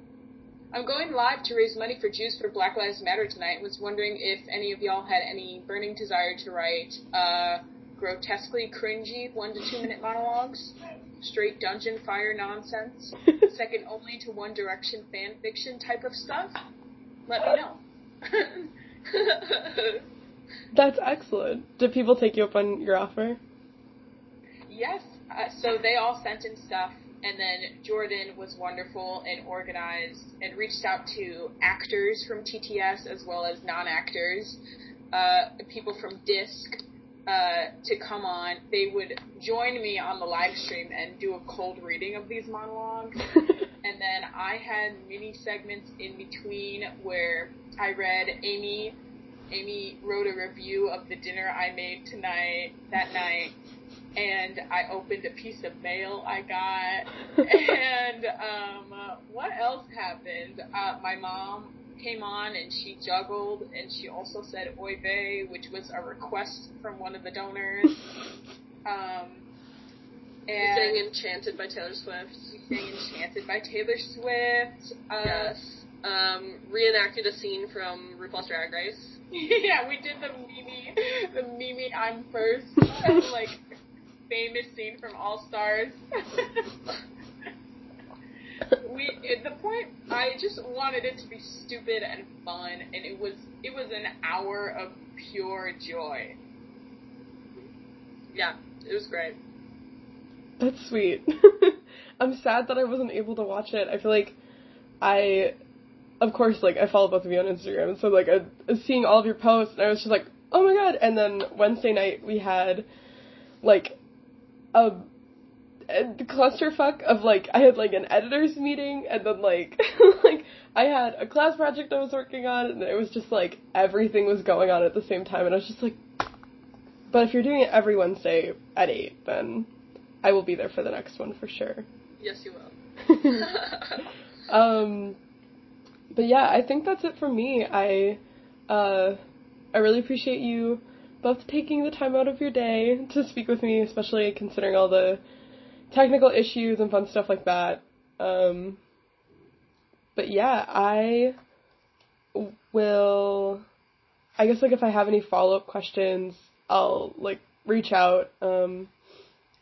I'm going live to raise money for Jews for Black Lives Matter tonight. Was wondering if any of y'all had any burning desire to write uh, grotesquely cringy one to two minute monologues, straight dungeon fire nonsense, second only to One Direction fan fiction type of stuff, let me know. That's excellent. Did people take you up on your offer? Yes. Uh, so they all sent in stuff, and then Jordan was wonderful and organized and reached out to actors from TTS as well as non actors, uh, people from DISC, uh, to come on, they would join me on the live stream and do a cold reading of these monologues. and then I had mini segments in between where I read Amy. Amy wrote a review of the dinner I made tonight that night, and I opened a piece of mail I got. and um, what else happened? Uh, my mom came on and she juggled and she also said Oy vey, which was a request from one of the donors. Um, and sang Enchanted by Taylor Swift. She sang Enchanted by Taylor Swift. Uh, yes. Um, reenacted a scene from RuPaul's Drag Race. yeah, we did the Mimi, the Mimi Imfurst, like, famous scene from All Stars we at the point I just wanted it to be stupid and fun, and it was it was an hour of pure joy. Yeah, it was great. That's sweet. I'm sad that I wasn't able to watch it. I feel like I, of course, like I follow both of you on Instagram, and so like I seeing all of your posts, and I was just like, oh my god! And then Wednesday night we had like a the clusterfuck of like I had like an editors meeting and then like like I had a class project I was working on and it was just like everything was going on at the same time and I was just like but if you're doing it every Wednesday at 8 then I will be there for the next one for sure. Yes, you will. um but yeah, I think that's it for me. I uh I really appreciate you both taking the time out of your day to speak with me, especially considering all the technical issues and fun stuff like that. Um, but yeah, I will. I guess like if I have any follow up questions, I'll like reach out. Um,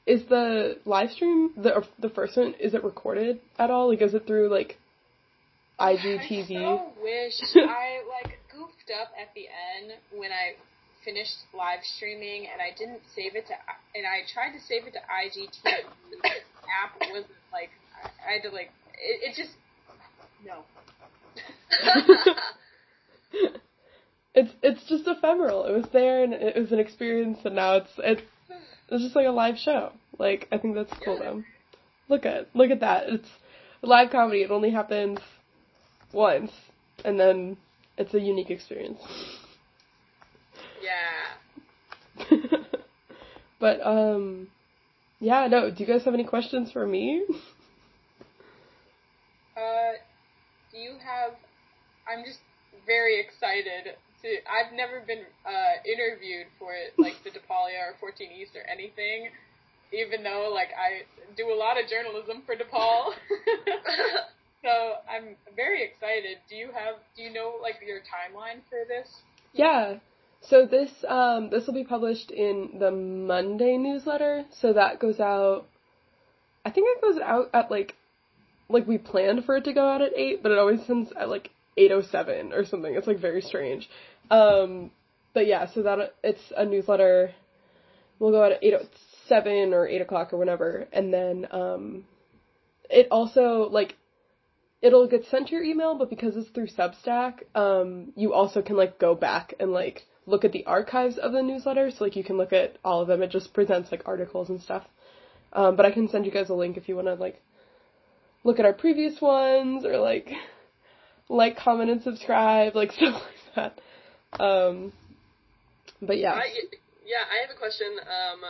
is the live stream the the first one? Is it recorded at all? Like, is it through like IGTV? I so wish I like goofed up at the end when I finished live streaming and I didn't save it to and I tried to save it to IGTV. the app wasn't like I had to like it, it just no. it's it's just ephemeral. It was there and it was an experience, and now it's it's it's just like a live show. Like I think that's cool though. Look at look at that. It's live comedy. It only happens once, and then it's a unique experience. Yeah. but um, yeah. No. Do you guys have any questions for me? Uh, do you have? I'm just very excited to. I've never been uh, interviewed for it, like the DePaulia or 14 East or anything. Even though, like, I do a lot of journalism for DePaul, so I'm very excited. Do you have? Do you know like your timeline for this? Yeah. So this um this will be published in the Monday newsletter. So that goes out. I think it goes out at like like we planned for it to go out at eight, but it always sends at like eight oh seven or something. It's like very strange. Um, but yeah, so that it's a newsletter. We'll go out at eight oh seven or eight o'clock or whenever, and then um, it also like it'll get sent to your email, but because it's through Substack, um, you also can like go back and like look at the archives of the newsletter. So like you can look at all of them. It just presents like articles and stuff. Um, but I can send you guys a link if you want to like look at our previous ones or like like, comment, and subscribe, like stuff like that. Um, but yeah. I, yeah, I have a question. Um,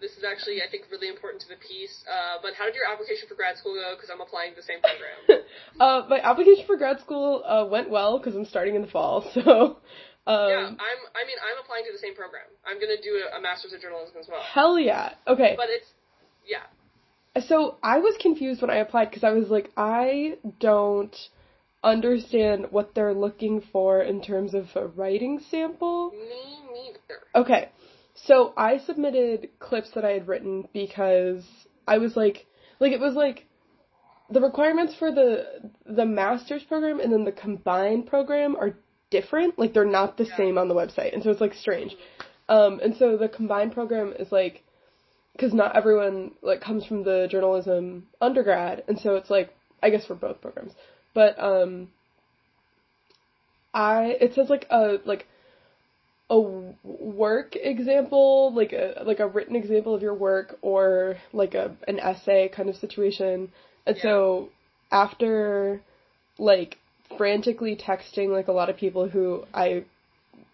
this is actually, I think, really important to the piece. Uh, but how did your application for grad school go? Because I'm applying to the same program. uh, my application for grad school uh, went well because I'm starting in the fall. So. Um, yeah, I'm. I mean, I'm applying to the same program. I'm gonna do a, a master's of journalism as well. Hell yeah! Okay. But it's, yeah. So I was confused when I applied because I was like, I don't understand what they're looking for in terms of a writing sample. Me neither. Okay. So I submitted clips that I had written because I was like like it was like the requirements for the the master's program and then the combined program are different. Like they're not the yeah. same on the website. And so it's like strange. Um and so the combined program is like because not everyone like comes from the journalism undergrad, and so it's like I guess for both programs. But um, I it says like a like a work example, like a like a written example of your work, or like a an essay kind of situation. And yeah. so after like frantically texting like a lot of people who I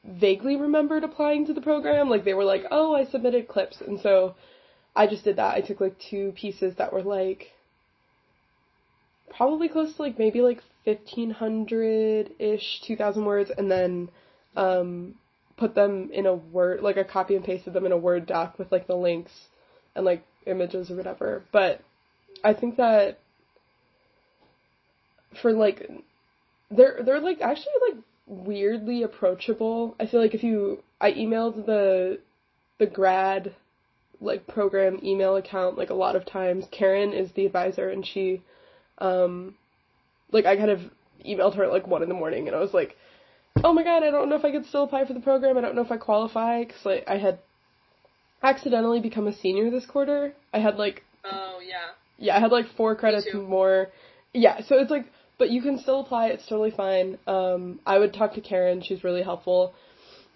vaguely remembered applying to the program, like they were like, "Oh, I submitted clips," and so I just did that. I took like two pieces that were like probably close to like maybe like 1500 ish 2000 words and then um put them in a word like I copy and pasted them in a word doc with like the links and like images or whatever. But I think that for like they're they're like actually like weirdly approachable. I feel like if you I emailed the the grad like program email account like a lot of times. Karen is the advisor and she um like I kind of emailed her at like one in the morning and I was like, oh my god, I don't know if I could still apply for the program. I don't know if I qualify because like I had accidentally become a senior this quarter. I had like oh yeah yeah I had like four credits more. Yeah, so it's like but you can still apply. It's totally fine. Um, I would talk to Karen. She's really helpful.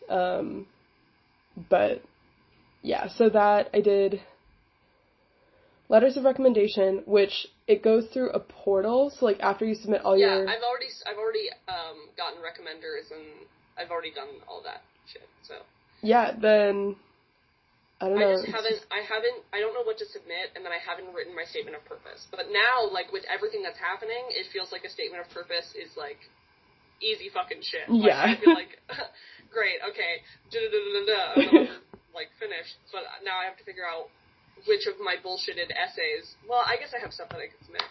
Um, but yeah, so that I did letters of recommendation, which it goes through a portal. So like after you submit all yeah, your yeah, I've already I've already um, gotten recommenders and I've already done all that shit. So yeah, then I don't know. I just haven't. I haven't. I don't know what to submit, and then I haven't written my statement of purpose. But now, like with everything that's happening, it feels like a statement of purpose is like easy fucking shit. Like, yeah. I feel like, great, okay, da da da. now I have to figure out which of my bullshitted essays. Well, I guess I have stuff that I can submit.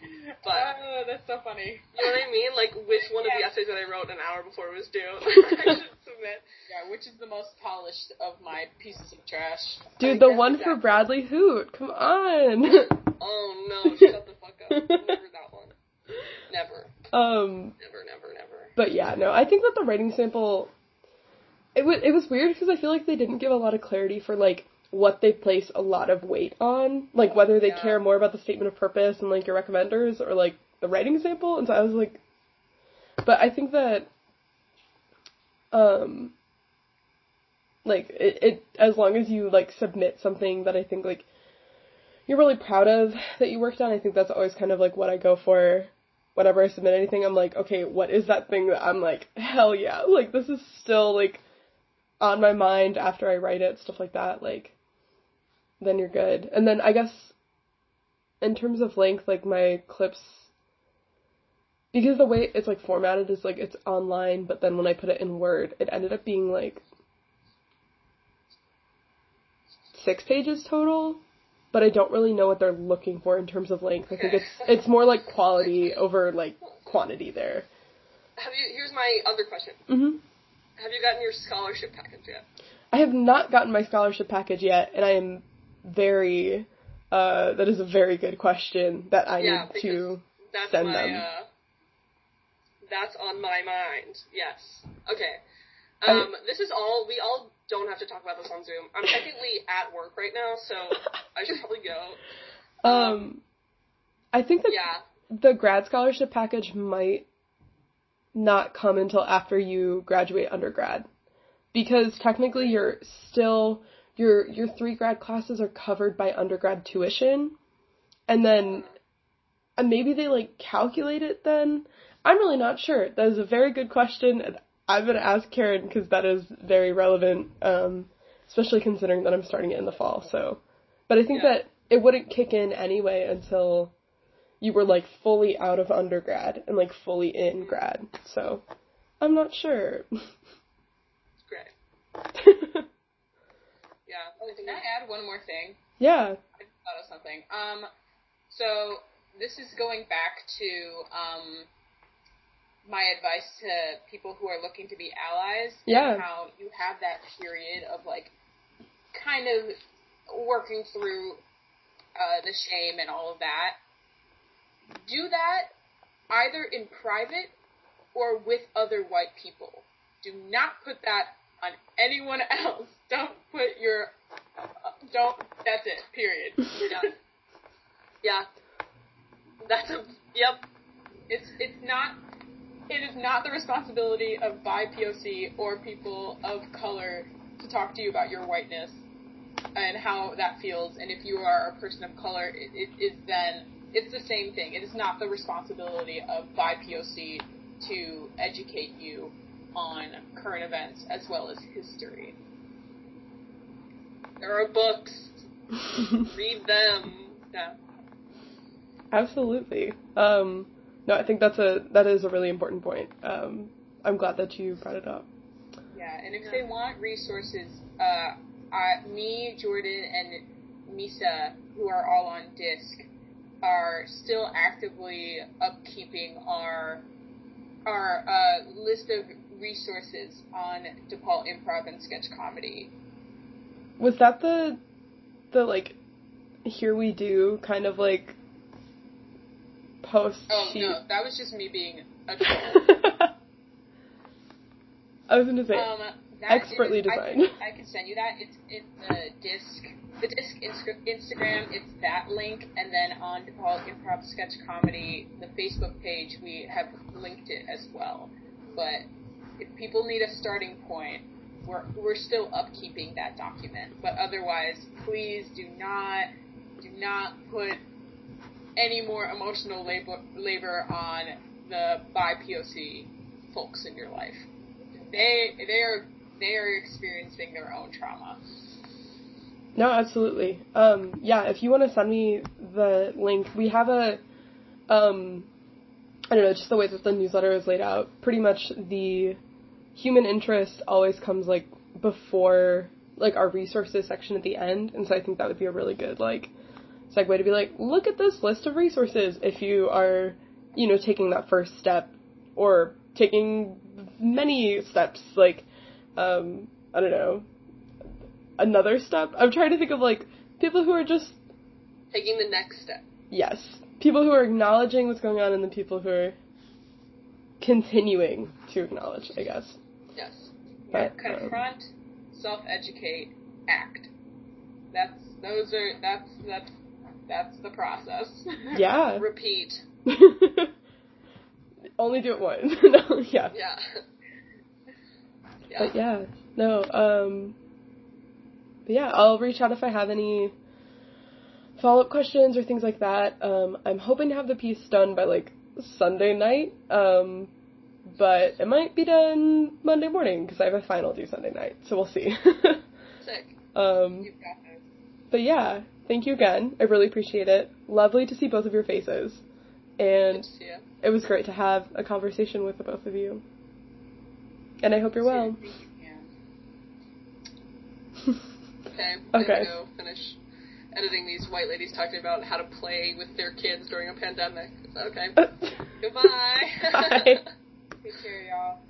But oh, that's so funny. you know what I mean? Like which one of the essays that I wrote an hour before it was due I should submit. Yeah, which is the most polished of my pieces of trash? Dude, the one it's for that- Bradley Hoot. Come on. Oh no, shut the fuck up. Never that one. Never. um, Never, never, never. but yeah, no, I think that the writing sample, it was it was weird because I feel like they didn't give a lot of clarity for like what they place a lot of weight on, like whether they Yeah. care more about the statement of purpose and like your recommenders or like the writing sample, and so I was like, but I think that, um, like it, it as long as you like submit something that I think like you're really proud of that you worked on, I think that's always kind of like what I go for whenever I submit anything, I'm like, okay, what is that thing that I'm like, hell yeah, like this is still like on my mind after I write it, stuff like that, like then you're good. And then I guess in terms of length, like my clips because the way it's like formatted is like it's online, but then when I put it in Word, it ended up being like six pages total. But I don't really know what they're looking for in terms of length. I think it's it's more like quality over like quantity there. Have you? Here's my other question. hmm Have you gotten your scholarship package yet? I have not gotten my scholarship package yet, and I am very. Uh, that is a very good question that I yeah, need to. that's send my. them. Uh, that's on my mind. Yes. Okay. I- Um, this is all. We all don't have to talk about this on Zoom. I'm technically at work right now, so I should probably go. Um, I think that Yeah. the grad scholarship package might not come until after you graduate undergrad because technically you're still your your three grad classes are covered by undergrad tuition and then and maybe they like calculate it then i'm really not sure that is a very good question and i'm going to ask karen because that is very relevant um especially considering that i'm starting it in the fall so but i think Yeah. that it wouldn't kick in anyway until you were like fully out of undergrad and like fully in grad. So I'm not sure. Great. Oh, can I add one more thing? yeah. I thought of something. Um, so this is going back to um, my advice to people who are looking to be allies. and Yeah. how you have that period of like kind of working through uh, the shame and all of that. Do that either in private or with other white people. Do not put that on anyone else. Don't put your don't. That's it. Period. Yeah. yeah. That's a. Yep. It's it's not. It is not the responsibility of BIPOC or people of color to talk to you about your whiteness and how that feels. And if you are a person of color, it, it is then it's the same thing. It is not the responsibility of BIPOC to educate you on current events as well as history. There are books. Read them. Yeah. Absolutely. Um no, I think that's a that is a really important point. Um I'm glad that you brought it up. Yeah, and if Yeah. they want resources, uh, I, me, Jordan, and Misa, who are all on disc, are still actively upkeeping our our uh, list of resources on DePaul Improv and Sketch Comedy. Was that the the like here we do kind of like post Oh sheet? no, that was just me being a troll. I was gonna say Um, Expertly is- I designed. can, I can send you that. It's in the disc, the disc Insta- Instagram. It's that link, and then on DePaul Improv Sketch Comedy, the Facebook page, we have linked it as well. But if people need a starting point, we're we're still upkeeping that document. But otherwise, please do not do not put any more emotional labor labor on the BIPOC folks in your life they they are they are experiencing their own trauma. No, absolutely. Um, yeah, if you want to send me the link, we have a, um, I don't know, just the way that the newsletter is laid out. Pretty much the human interest always comes like before like our resources section at the end, and so I think that would be a really good like segue to be like, look at this list of resources if you are, you know, taking that first step or taking many steps, like, um, I don't know, another step. I'm trying to think of like people who are just taking the next step. Yes, people who are acknowledging what's going on, and the people who are continuing to acknowledge. I guess. But, confront, um, self-educate, act. That's those are that's that's that's the process. Yeah. Repeat. Only do it once. no, yeah. Yeah. yeah. But yeah, no. Um. yeah, I'll reach out if I have any follow up questions or things like that. Um, I'm hoping to have the piece done by like Sunday night. Um, but it might be done Monday morning because I have a final due Sunday night, so we'll see. Sick. Um, but yeah, thank you again. I really appreciate it. Lovely to see both of your faces, and it was great to have a conversation with the both of you. And I hope you're well. okay. Okay. Go finish editing these white ladies talking about how to play with their kids during a pandemic. okay? Goodbye. Bye. Take care, y'all.